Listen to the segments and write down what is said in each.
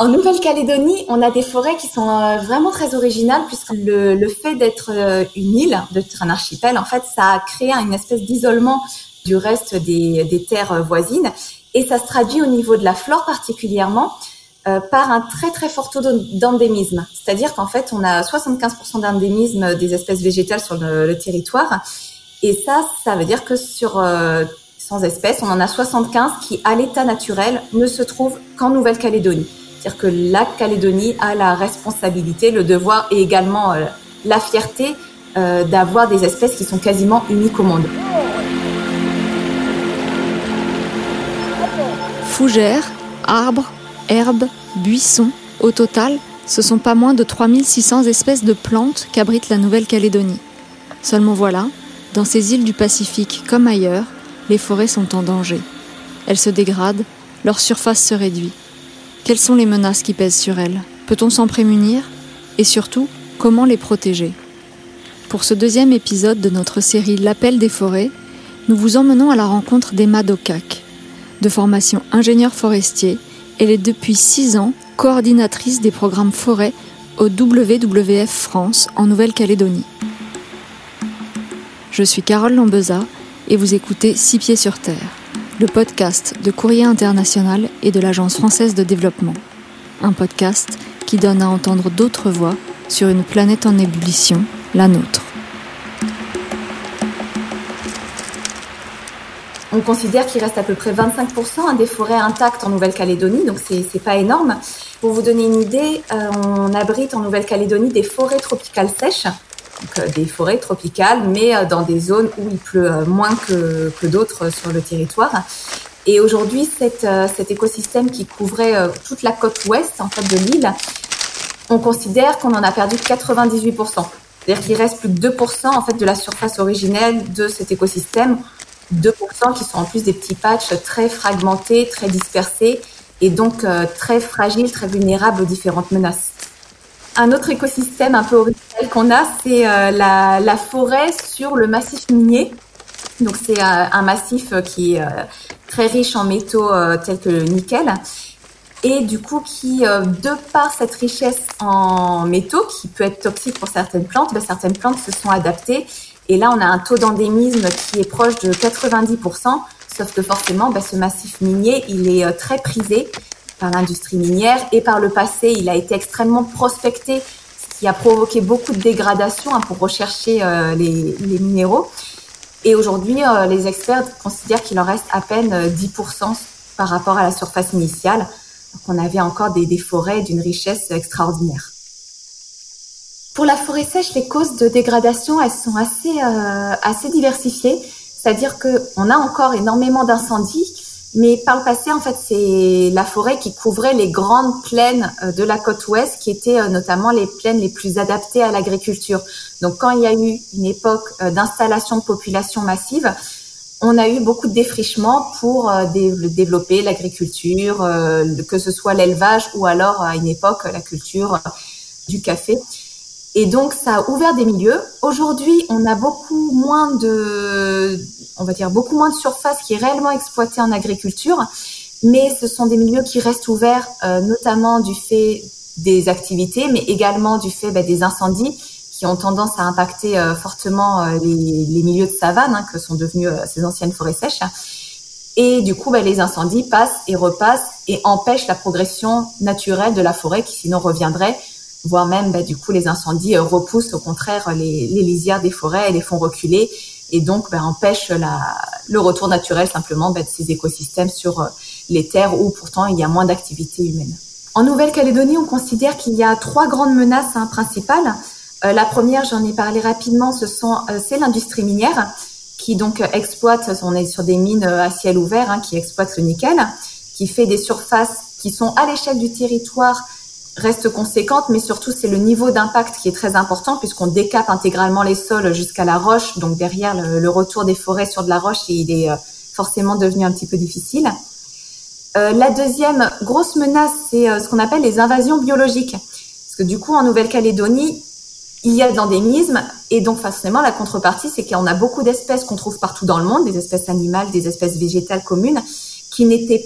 En Nouvelle-Calédonie, on a des forêts qui sont euh, vraiment très originales puisque le, le fait d'être euh, une île, d'être un archipel, en fait, ça a créé une espèce d'isolement du reste des, des, terres voisines et ça se traduit au niveau de la flore particulièrement euh, par un très très fort taux d'endémisme. C'est-à-dire qu'en fait, on a 75% d'endémisme des espèces végétales sur le, le, territoire et ça, ça veut dire que sur euh, 100 espèces, on en a 75 qui, à l'état naturel, ne se trouvent qu'en Nouvelle-Calédonie. C'est-à-dire que la Calédonie a la responsabilité, le devoir et également euh, la fierté euh, d'avoir des espèces qui sont quasiment uniques au monde. Fougères, arbres, herbes, buissons, au total, ce sont pas moins de 3600 espèces de plantes qu'abrite la Nouvelle-Calédonie. Seulement voilà, dans ces îles du Pacifique comme ailleurs, les forêts sont en danger. Elles se dégradent, leur surface se réduit. Quelles sont les menaces qui pèsent sur elles Peut-on s'en prémunir? Et surtout, comment les protéger? Pour ce deuxième épisode de notre série L'appel des forêts, nous vous emmenons à la rencontre d'Emma Docac. De formation ingénieur forestier, elle est depuis six ans coordinatrice des programmes forêts au WWF France en Nouvelle-Calédonie. Je suis Carole Lambeza et vous écoutez Six pieds sur terre le podcast de Courrier International et de l'Agence française de développement. Un podcast qui donne à entendre d'autres voix sur une planète en ébullition, la nôtre. On considère qu'il reste à peu près 25% des forêts intactes en Nouvelle-Calédonie, donc c'est pas énorme. Pour vous donner une idée, euh, on abrite en Nouvelle-Calédonie des forêts tropicales sèches, euh, des forêts tropicales, mais euh, dans des zones où il pleut euh, moins que, d'autres sur le territoire. Et aujourd'hui, cet, écosystème qui couvrait toute la côte ouest en fait, de l'île, on considère qu'on en a perdu 98%. C'est-à-dire qu'il reste plus que 2% en fait, de la surface originelle de cet écosystème. 2% qui sont en plus des petits patchs très fragmentés, très dispersés et donc très fragiles, très vulnérables aux différentes menaces. Un autre écosystème un peu original qu'on a, c'est euh, la, forêt sur le massif minier. Donc c'est euh, un massif qui est euh, très riche en métaux tels que le nickel et du coup qui, de par cette richesse en métaux, qui peut être toxique pour certaines plantes, ben, certaines plantes se sont adaptées. Et là, on a un taux d'endémisme qui est proche de 90%, sauf que forcément, ben, ce massif minier, il est très prisé par l'industrie minière et par le passé, il a été extrêmement prospecté, ce qui a provoqué beaucoup de dégradation hein, pour rechercher euh, les, minéraux. Et aujourd'hui, euh, les experts considèrent qu'il en reste à peine 10% euh, par rapport à la surface initiale. Donc on avait encore des, forêts d'une richesse extraordinaire. Pour la forêt sèche, les causes de dégradation, elles sont assez, assez diversifiées. C'est-à-dire qu'on a encore énormément d'incendies mais par le passé, en fait, c'est la forêt qui couvrait les grandes plaines euh, de la côte ouest, qui étaient euh, notamment les plaines les plus adaptées à l'agriculture. Donc, quand il y a eu une époque euh, d'installation de population massive, on a eu beaucoup de défrichements pour développer l'agriculture, que ce soit l'élevage ou alors à une époque la culture du café. Et donc, ça a ouvert des milieux. Aujourd'hui, on a beaucoup moins de, on va dire, beaucoup moins de surface qui est réellement exploitée en agriculture, mais ce sont des milieux qui restent ouverts, euh, notamment du fait des activités, mais également du fait bah, des incendies qui ont tendance à impacter euh, fortement euh, les, milieux de savane, hein, que sont devenus ces anciennes forêts sèches. Et du coup, bah, les incendies passent et repassent et empêchent la progression naturelle de la forêt qui sinon reviendrait voire même bah, du coup les incendies repoussent au contraire les, les, lisières des forêts et les font reculer et donc ben, empêche la, le retour naturel simplement ben, de ces écosystèmes sur euh, les terres où pourtant il y a moins d'activité humaine. En Nouvelle-Calédonie, on considère qu'il y a trois grandes menaces hein, principales. Euh, la première, j'en ai parlé rapidement, ce sont euh, c'est l'industrie minière qui donc exploite, on est sur des mines à ciel ouvert, hein, qui exploitent le nickel, qui fait des surfaces qui sont à l'échelle du territoire reste conséquente, mais surtout c'est le niveau d'impact qui est très important puisqu'on décape intégralement les sols jusqu'à la roche. Donc derrière le, retour des forêts sur de la roche, il est euh, forcément devenu un petit peu difficile. Euh, la deuxième grosse menace, c'est euh, ce qu'on appelle les invasions biologiques. Parce que du coup, en Nouvelle-Calédonie, il y a de l'endémisme et donc forcément la contrepartie, c'est qu'on a beaucoup d'espèces qu'on trouve partout dans le monde, des espèces animales, des espèces végétales communes, qui n'étaient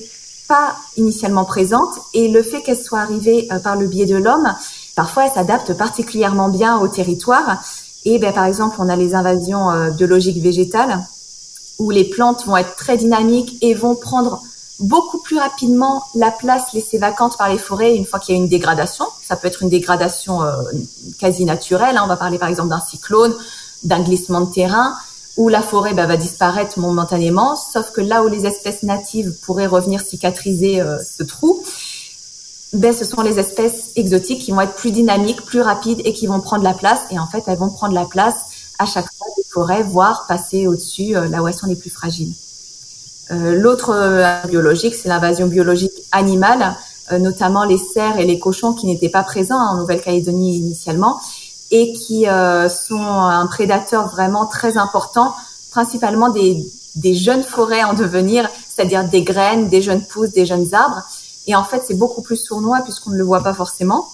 pas initialement présentes et le fait qu'elles soient arrivées par le biais de l'homme, parfois elles s'adaptent particulièrement bien au territoire. Et ben, par exemple, on a les invasions biologiques végétales où les plantes vont être très dynamiques et vont prendre beaucoup plus rapidement la place laissée vacante par les forêts une fois qu'il y a une dégradation. Ça peut être une dégradation euh, quasi naturelle. Hein. On va parler par exemple d'un cyclone, d'un glissement de terrain, où la forêt bah, va disparaître momentanément, sauf que là où les espèces natives pourraient revenir cicatriser euh, ce trou, ben, ce sont les espèces exotiques qui vont être plus dynamiques, plus rapides et qui vont prendre la place. Et en fait, elles vont prendre la place à chaque fois des forêts, voire passer au-dessus euh, là où elles sont les plus fragiles. Euh, l'autre euh, biologique, c'est l'invasion biologique animale, euh, notamment les cerfs et les cochons qui n'étaient pas présents en Nouvelle-Calédonie initialement et qui sont un prédateur vraiment très important, principalement des, des jeunes forêts en devenir, c'est-à-dire des graines, des jeunes pousses, des jeunes arbres. Et en fait, c'est beaucoup plus sournois puisqu'on ne le voit pas forcément.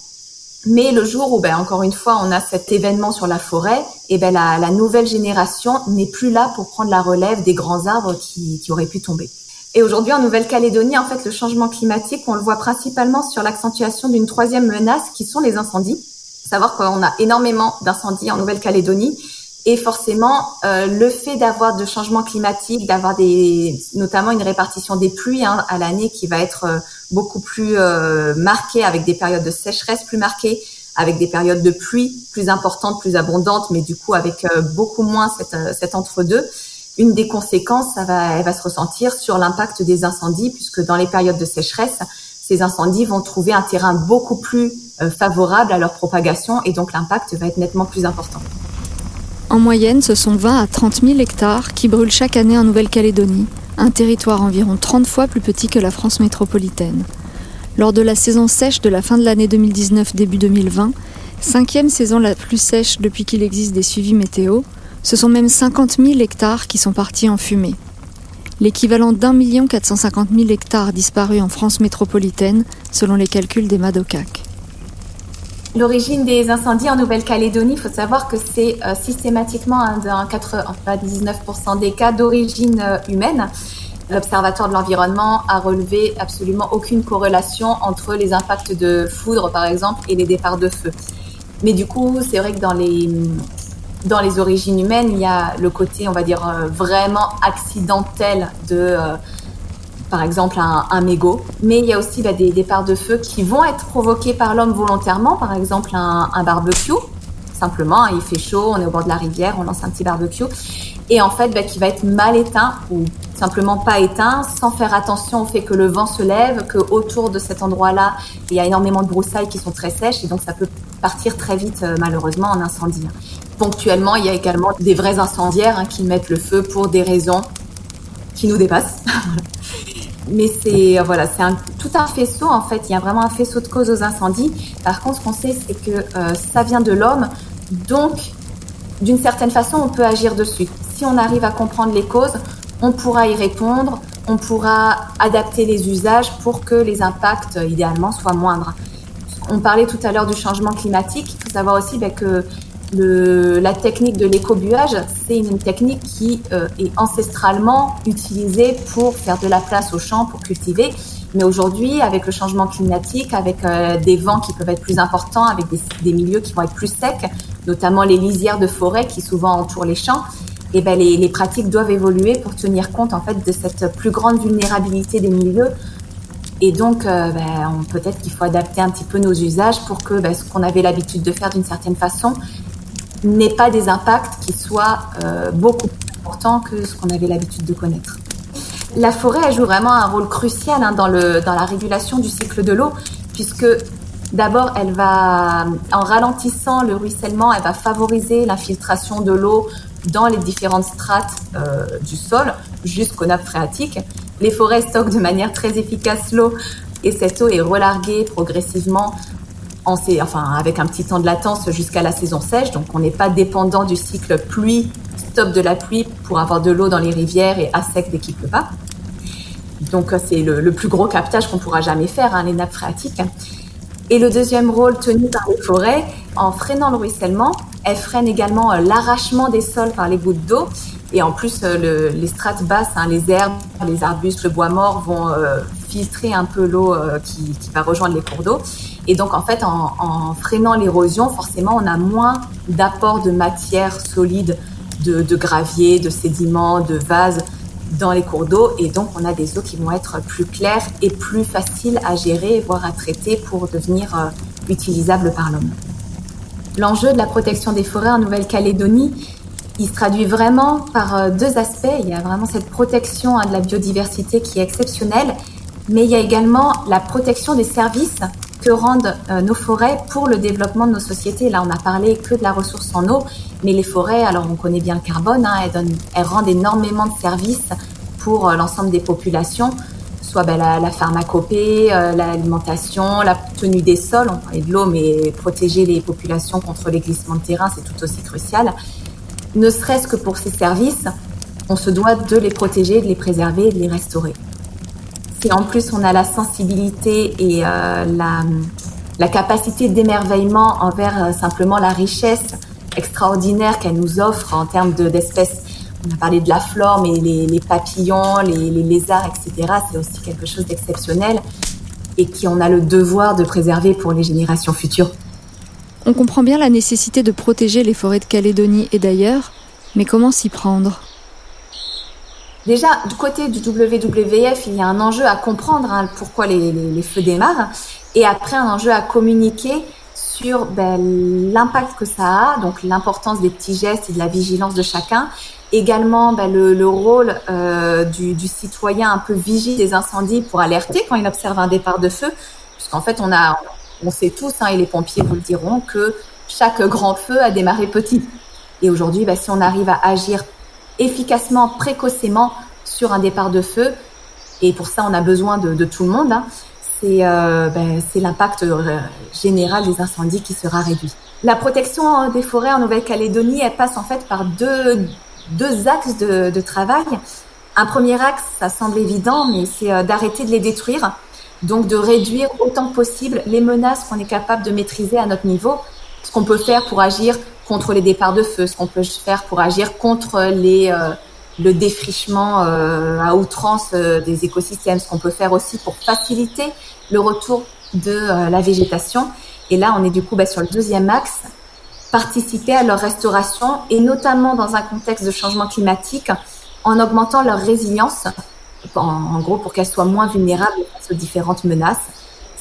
Mais le jour où, ben, encore une fois, on a cet événement sur la forêt, et ben, la, la nouvelle génération n'est plus là pour prendre la relève des grands arbres qui, qui auraient pu tomber. Et aujourd'hui, en Nouvelle-Calédonie, en fait, le changement climatique, on le voit principalement sur l'accentuation d'une troisième menace qui sont les incendies. Savoir qu'on a énormément d'incendies en Nouvelle-Calédonie et forcément, euh, le fait d'avoir de changements climatiques, d'avoir des, notamment une répartition des pluies hein, à l'année qui va être euh, beaucoup plus euh, marquée, avec des périodes de sécheresse plus marquées, avec des périodes de pluie plus importantes, plus abondantes, mais du coup avec euh, beaucoup moins cet, cet entre-deux. Une des conséquences, ça va, elle va se ressentir sur l'impact des incendies, puisque dans les périodes de sécheresse, ces incendies vont trouver un terrain beaucoup plus favorable à leur propagation, et donc l'impact va être nettement plus important. En moyenne, ce sont 20 à 30 000 hectares qui brûlent chaque année en Nouvelle-Calédonie, un territoire environ 30 fois plus petit que la France métropolitaine. Lors de la saison sèche de la fin de l'année 2019 début 2020, cinquième saison la plus sèche depuis qu'il existe des suivis météo, ce sont même 50 000 hectares qui sont partis en fumée. L'équivalent d'un million 450 000 hectares disparus en France métropolitaine, selon les calculs des Madocac. L'origine des incendies en Nouvelle-Calédonie, il faut savoir que c'est euh, systématiquement un, un 99% des cas d'origine euh, humaine. L'Observatoire de l'environnement a relevé absolument aucune corrélation entre les impacts de foudre, par exemple, et les départs de feu. Mais du coup, c'est vrai que dans les, dans les origines humaines, il y a le côté, on va dire, euh, vraiment accidentel de par exemple un, un, mégot. Mais il y a aussi bah, des départs de feu qui vont être provoqués par l'homme volontairement, par exemple un, barbecue. Simplement, il fait chaud, on est au bord de la rivière, on lance un petit barbecue. Et en fait, bah, qui va être mal éteint ou simplement pas éteint, sans faire attention au fait que le vent se lève, que autour de cet endroit-là, il y a énormément de broussailles qui sont très sèches, et donc ça peut partir très vite, euh, malheureusement, en incendie. Ponctuellement, il y a également des vrais incendiaires hein, qui mettent le feu pour des raisons qui nous dépassent. mais c'est voilà, c'est tout un faisceau en fait. Il y a vraiment un faisceau de causes aux incendies. Par contre, ce qu'on sait, c'est que euh, ça vient de l'homme, donc d'une certaine façon, on peut agir dessus. Si on arrive à comprendre les causes, on pourra y répondre, on pourra adapter les usages pour que les impacts, euh, idéalement, soient moindres. On parlait tout à l'heure du changement climatique. Il faut savoir aussi ben, que le, la technique de l'écobuage, c'est une technique qui euh, est ancestralement utilisée pour faire de la place aux champs, pour cultiver. Mais aujourd'hui, avec le changement climatique, avec euh, des vents qui peuvent être plus importants, avec des, des, milieux qui vont être plus secs, notamment les lisières de forêt qui souvent entourent les champs, et eh ben les, les, pratiques doivent évoluer pour tenir compte en fait de cette plus grande vulnérabilité des milieux. Et donc, euh, ben, peut-être qu'il faut adapter un petit peu nos usages pour que ben, ce qu'on avait l'habitude de faire d'une certaine façon, n'ait pas des impacts qui soient euh, beaucoup plus importants que ce qu'on avait l'habitude de connaître. La forêt elle joue vraiment un rôle crucial hein, dans, le, dans la régulation du cycle de l'eau, puisque d'abord, elle va, en ralentissant le ruissellement, elle va favoriser l'infiltration de l'eau dans les différentes strates euh, du sol jusqu'aux nappes phréatiques. Les forêts stockent de manière très efficace l'eau et cette eau est relarguée progressivement enfin, avec un petit temps de latence jusqu'à la saison sèche. Donc, on n'est pas dépendant du cycle pluie, stop de la pluie pour avoir de l'eau dans les rivières et à sec dès qu'il pleut pas. Donc, c'est le, plus gros captage qu'on pourra jamais faire, hein, les nappes phréatiques. Et le deuxième rôle tenu par les forêts, en freinant le ruissellement, elles freinent également euh, l'arrachement des sols par les gouttes d'eau Et en plus, le, les strates basses, hein, les herbes, les arbustes, le bois mort vont filtrer un peu l'eau qui, qui, va rejoindre les cours d'eau. Et donc, en fait, en, freinant l'érosion, forcément, on a moins d'apport de matière solide, de, de gravier, de sédiments, de vases dans les cours d'eau et donc on a des eaux qui vont être plus claires et plus faciles à gérer, voire à traiter pour devenir euh, utilisables par l'homme. L'enjeu de la protection des forêts en Nouvelle-Calédonie, il se traduit vraiment par euh, deux aspects. Il y a vraiment cette protection hein, de la biodiversité qui est exceptionnelle, mais il y a également la protection des services que rendent euh, nos forêts pour le développement de nos sociétés. Là, on a parlé que de la ressource en eau, mais les forêts, alors on connaît bien le carbone, hein, elles, rendent énormément de services pour euh, l'ensemble des populations, soit ben, la, pharmacopée, euh, l'alimentation, la tenue des sols, on parlait de l'eau, mais protéger les populations contre les glissements de terrain, c'est tout aussi crucial. Ne serait-ce que pour ces services, on se doit de les protéger, de les préserver de les restaurer si en plus on a la sensibilité et euh, la, capacité d'émerveillement envers euh, simplement la richesse extraordinaire qu'elle nous offre en termes d'espèces, on a parlé de la flore, mais les, les papillons, les, les, lézards, etc., c'est aussi quelque chose d'exceptionnel et qui on a le devoir de préserver pour les générations futures. On comprend bien la nécessité de protéger les forêts de Calédonie et d'ailleurs, mais comment s'y prendre? Déjà, du côté du WWF, il y a un enjeu à comprendre hein, pourquoi les, feux démarrent, et après un enjeu à communiquer sur ben, l'impact que ça a, donc l'importance des petits gestes et de la vigilance de chacun, également ben, le, le, rôle euh, du, du, citoyen un peu vigile des incendies pour alerter quand il observe un départ de feu, puisqu'en fait on a, on sait tous, hein, et les pompiers vous le diront, que chaque grand feu a démarré petit. Et aujourd'hui, ben, si on arrive à agir efficacement, précocement sur un départ de feu. Et pour ça, on a besoin de, de tout le monde. Hein. C'est euh, ben, l'impact euh, général des incendies qui sera réduit. La protection des forêts en Nouvelle-Calédonie, elle passe en fait par deux, deux axes de, de, travail. Un premier axe, ça semble évident, mais c'est euh, d'arrêter de les détruire. Donc de réduire autant que possible les menaces qu'on est capable de maîtriser à notre niveau. Ce qu'on peut faire pour agir contre les départs de feu, ce qu'on peut faire pour agir contre euh, le défrichement euh, à outrance euh, des écosystèmes, ce qu'on peut faire aussi pour faciliter le retour de la végétation. Et là, on est du coup bah, sur le deuxième axe, participer à leur restauration et notamment dans un contexte de changement climatique en augmentant leur résilience, en, gros pour qu'elles soient moins vulnérables face aux différentes menaces.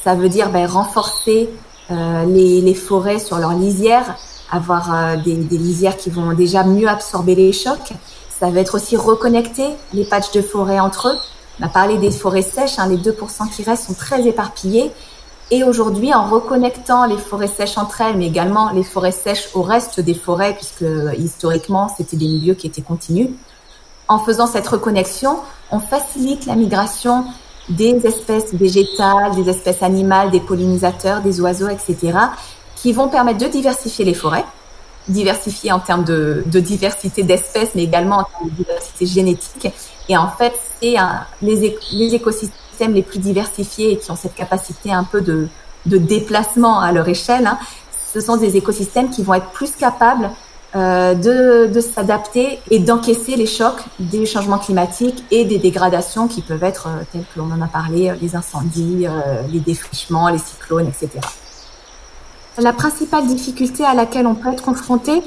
Ça veut dire bah, renforcer les, les, forêts sur leur lisière, avoir euh, des, lisières qui vont déjà mieux absorber les chocs. Ça va être aussi reconnecter les patchs de forêt entre eux. On a parlé des forêts sèches, hein, les 2% qui restent sont très éparpillés. Et aujourd'hui, en reconnectant les forêts sèches entre elles, mais également les forêts sèches au reste des forêts, puisque historiquement, c'était des milieux qui étaient continus, en faisant cette reconnexion, on facilite la migration des espèces végétales, des espèces animales, des pollinisateurs, des oiseaux, etc., qui vont permettre de diversifier les forêts, diversifier en termes de, de diversité d'espèces, mais également en termes de diversité génétique. Et en fait, c'est les, les, écosystèmes les plus diversifiés et qui ont cette capacité un peu de, de déplacement à leur échelle. Hein, ce sont des écosystèmes qui vont être plus capables euh, de, de s'adapter et d'encaisser les chocs des changements climatiques et des dégradations qui peuvent être euh, telles que l'on en a parlé, euh, les incendies, euh, les défrichements, les cyclones, etc. La principale difficulté à laquelle on peut être confronté,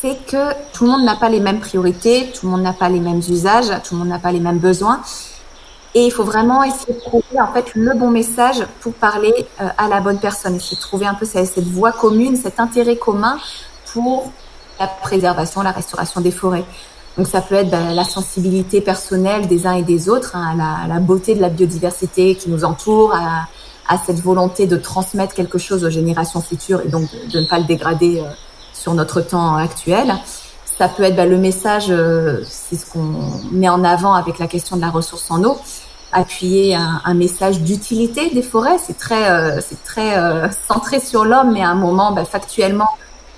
c'est que tout le monde n'a pas les mêmes priorités, tout le monde n'a pas les mêmes usages, tout le monde n'a pas les mêmes besoins. Et il faut vraiment essayer de trouver en fait le bon message pour parler euh, à la bonne personne. Essayer de trouver un peu cette, cette voie commune, cet intérêt commun pour la préservation, la restauration des forêts. Donc ça peut être ben, la sensibilité personnelle des uns et des autres, hein, à, la, la, beauté de la biodiversité qui nous entoure, à, à cette volonté de transmettre quelque chose aux générations futures et donc de, ne pas le dégrader euh, sur notre temps actuel. Ça peut être bah, le message, euh, c'est ce qu'on met en avant avec la question de la ressource en eau, appuyer un, message d'utilité des forêts. C'est très, euh, c'est très centré sur l'homme, mais à un moment, bah, factuellement,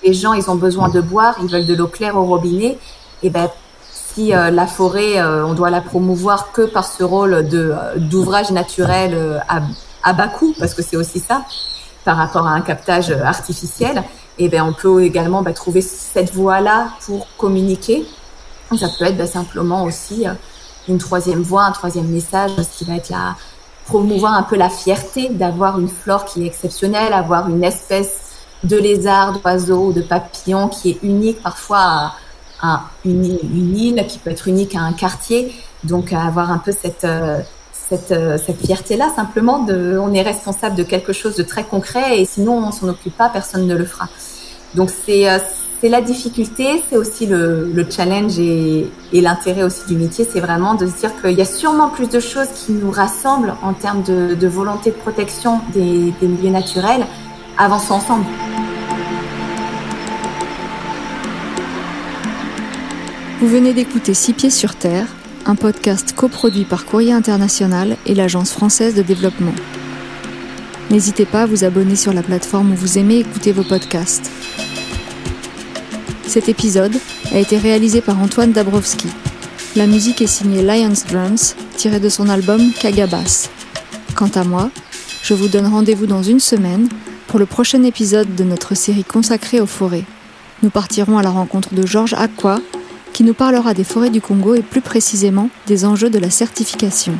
les gens, ils ont besoin de boire, ils veulent de l'eau claire au robinet. Et ben, si la forêt, on doit la promouvoir que par ce rôle de d'ouvrage naturel à à bas coût, parce que c'est aussi ça, par rapport à un captage artificiel, et ben on peut également bah, trouver cette voie-là pour communiquer Ça peut être bah, simplement aussi une troisième voie, un troisième message, ce qui va être la promouvoir un peu la fierté d'avoir une flore qui est exceptionnelle, avoir une espèce de lézard, d'oiseau, de papillon qui est unique parfois à, une, île, qui peut être unique à un quartier. Donc avoir un peu cette euh, cette, euh, cette fierté-là, simplement, on est responsable de quelque chose de très concret et sinon on s'en occupe pas, personne ne le fera. Donc c'est euh, la difficulté, c'est aussi le, le, challenge et, l'intérêt aussi du métier, c'est vraiment de se dire qu'il y a sûrement plus de choses qui nous rassemblent en termes de, de volonté de protection des, des milieux naturels. Avançons ensemble. Vous venez d'écouter Six pieds sur terre, un podcast coproduit par Courrier International et l'Agence française de développement. N'hésitez pas à vous abonner sur la plateforme où vous aimez écouter vos podcasts. Cet épisode a été réalisé par Antoine Dabrowski. La musique est signée Lions Drums, tirée de son album Kagabas. Quant à moi, je vous donne rendez-vous dans une semaine pour le prochain épisode de notre série consacrée aux forêts. Nous partirons à la rencontre de Georges Aqua, qui nous parlera des forêts du Congo et plus précisément des enjeux de la certification.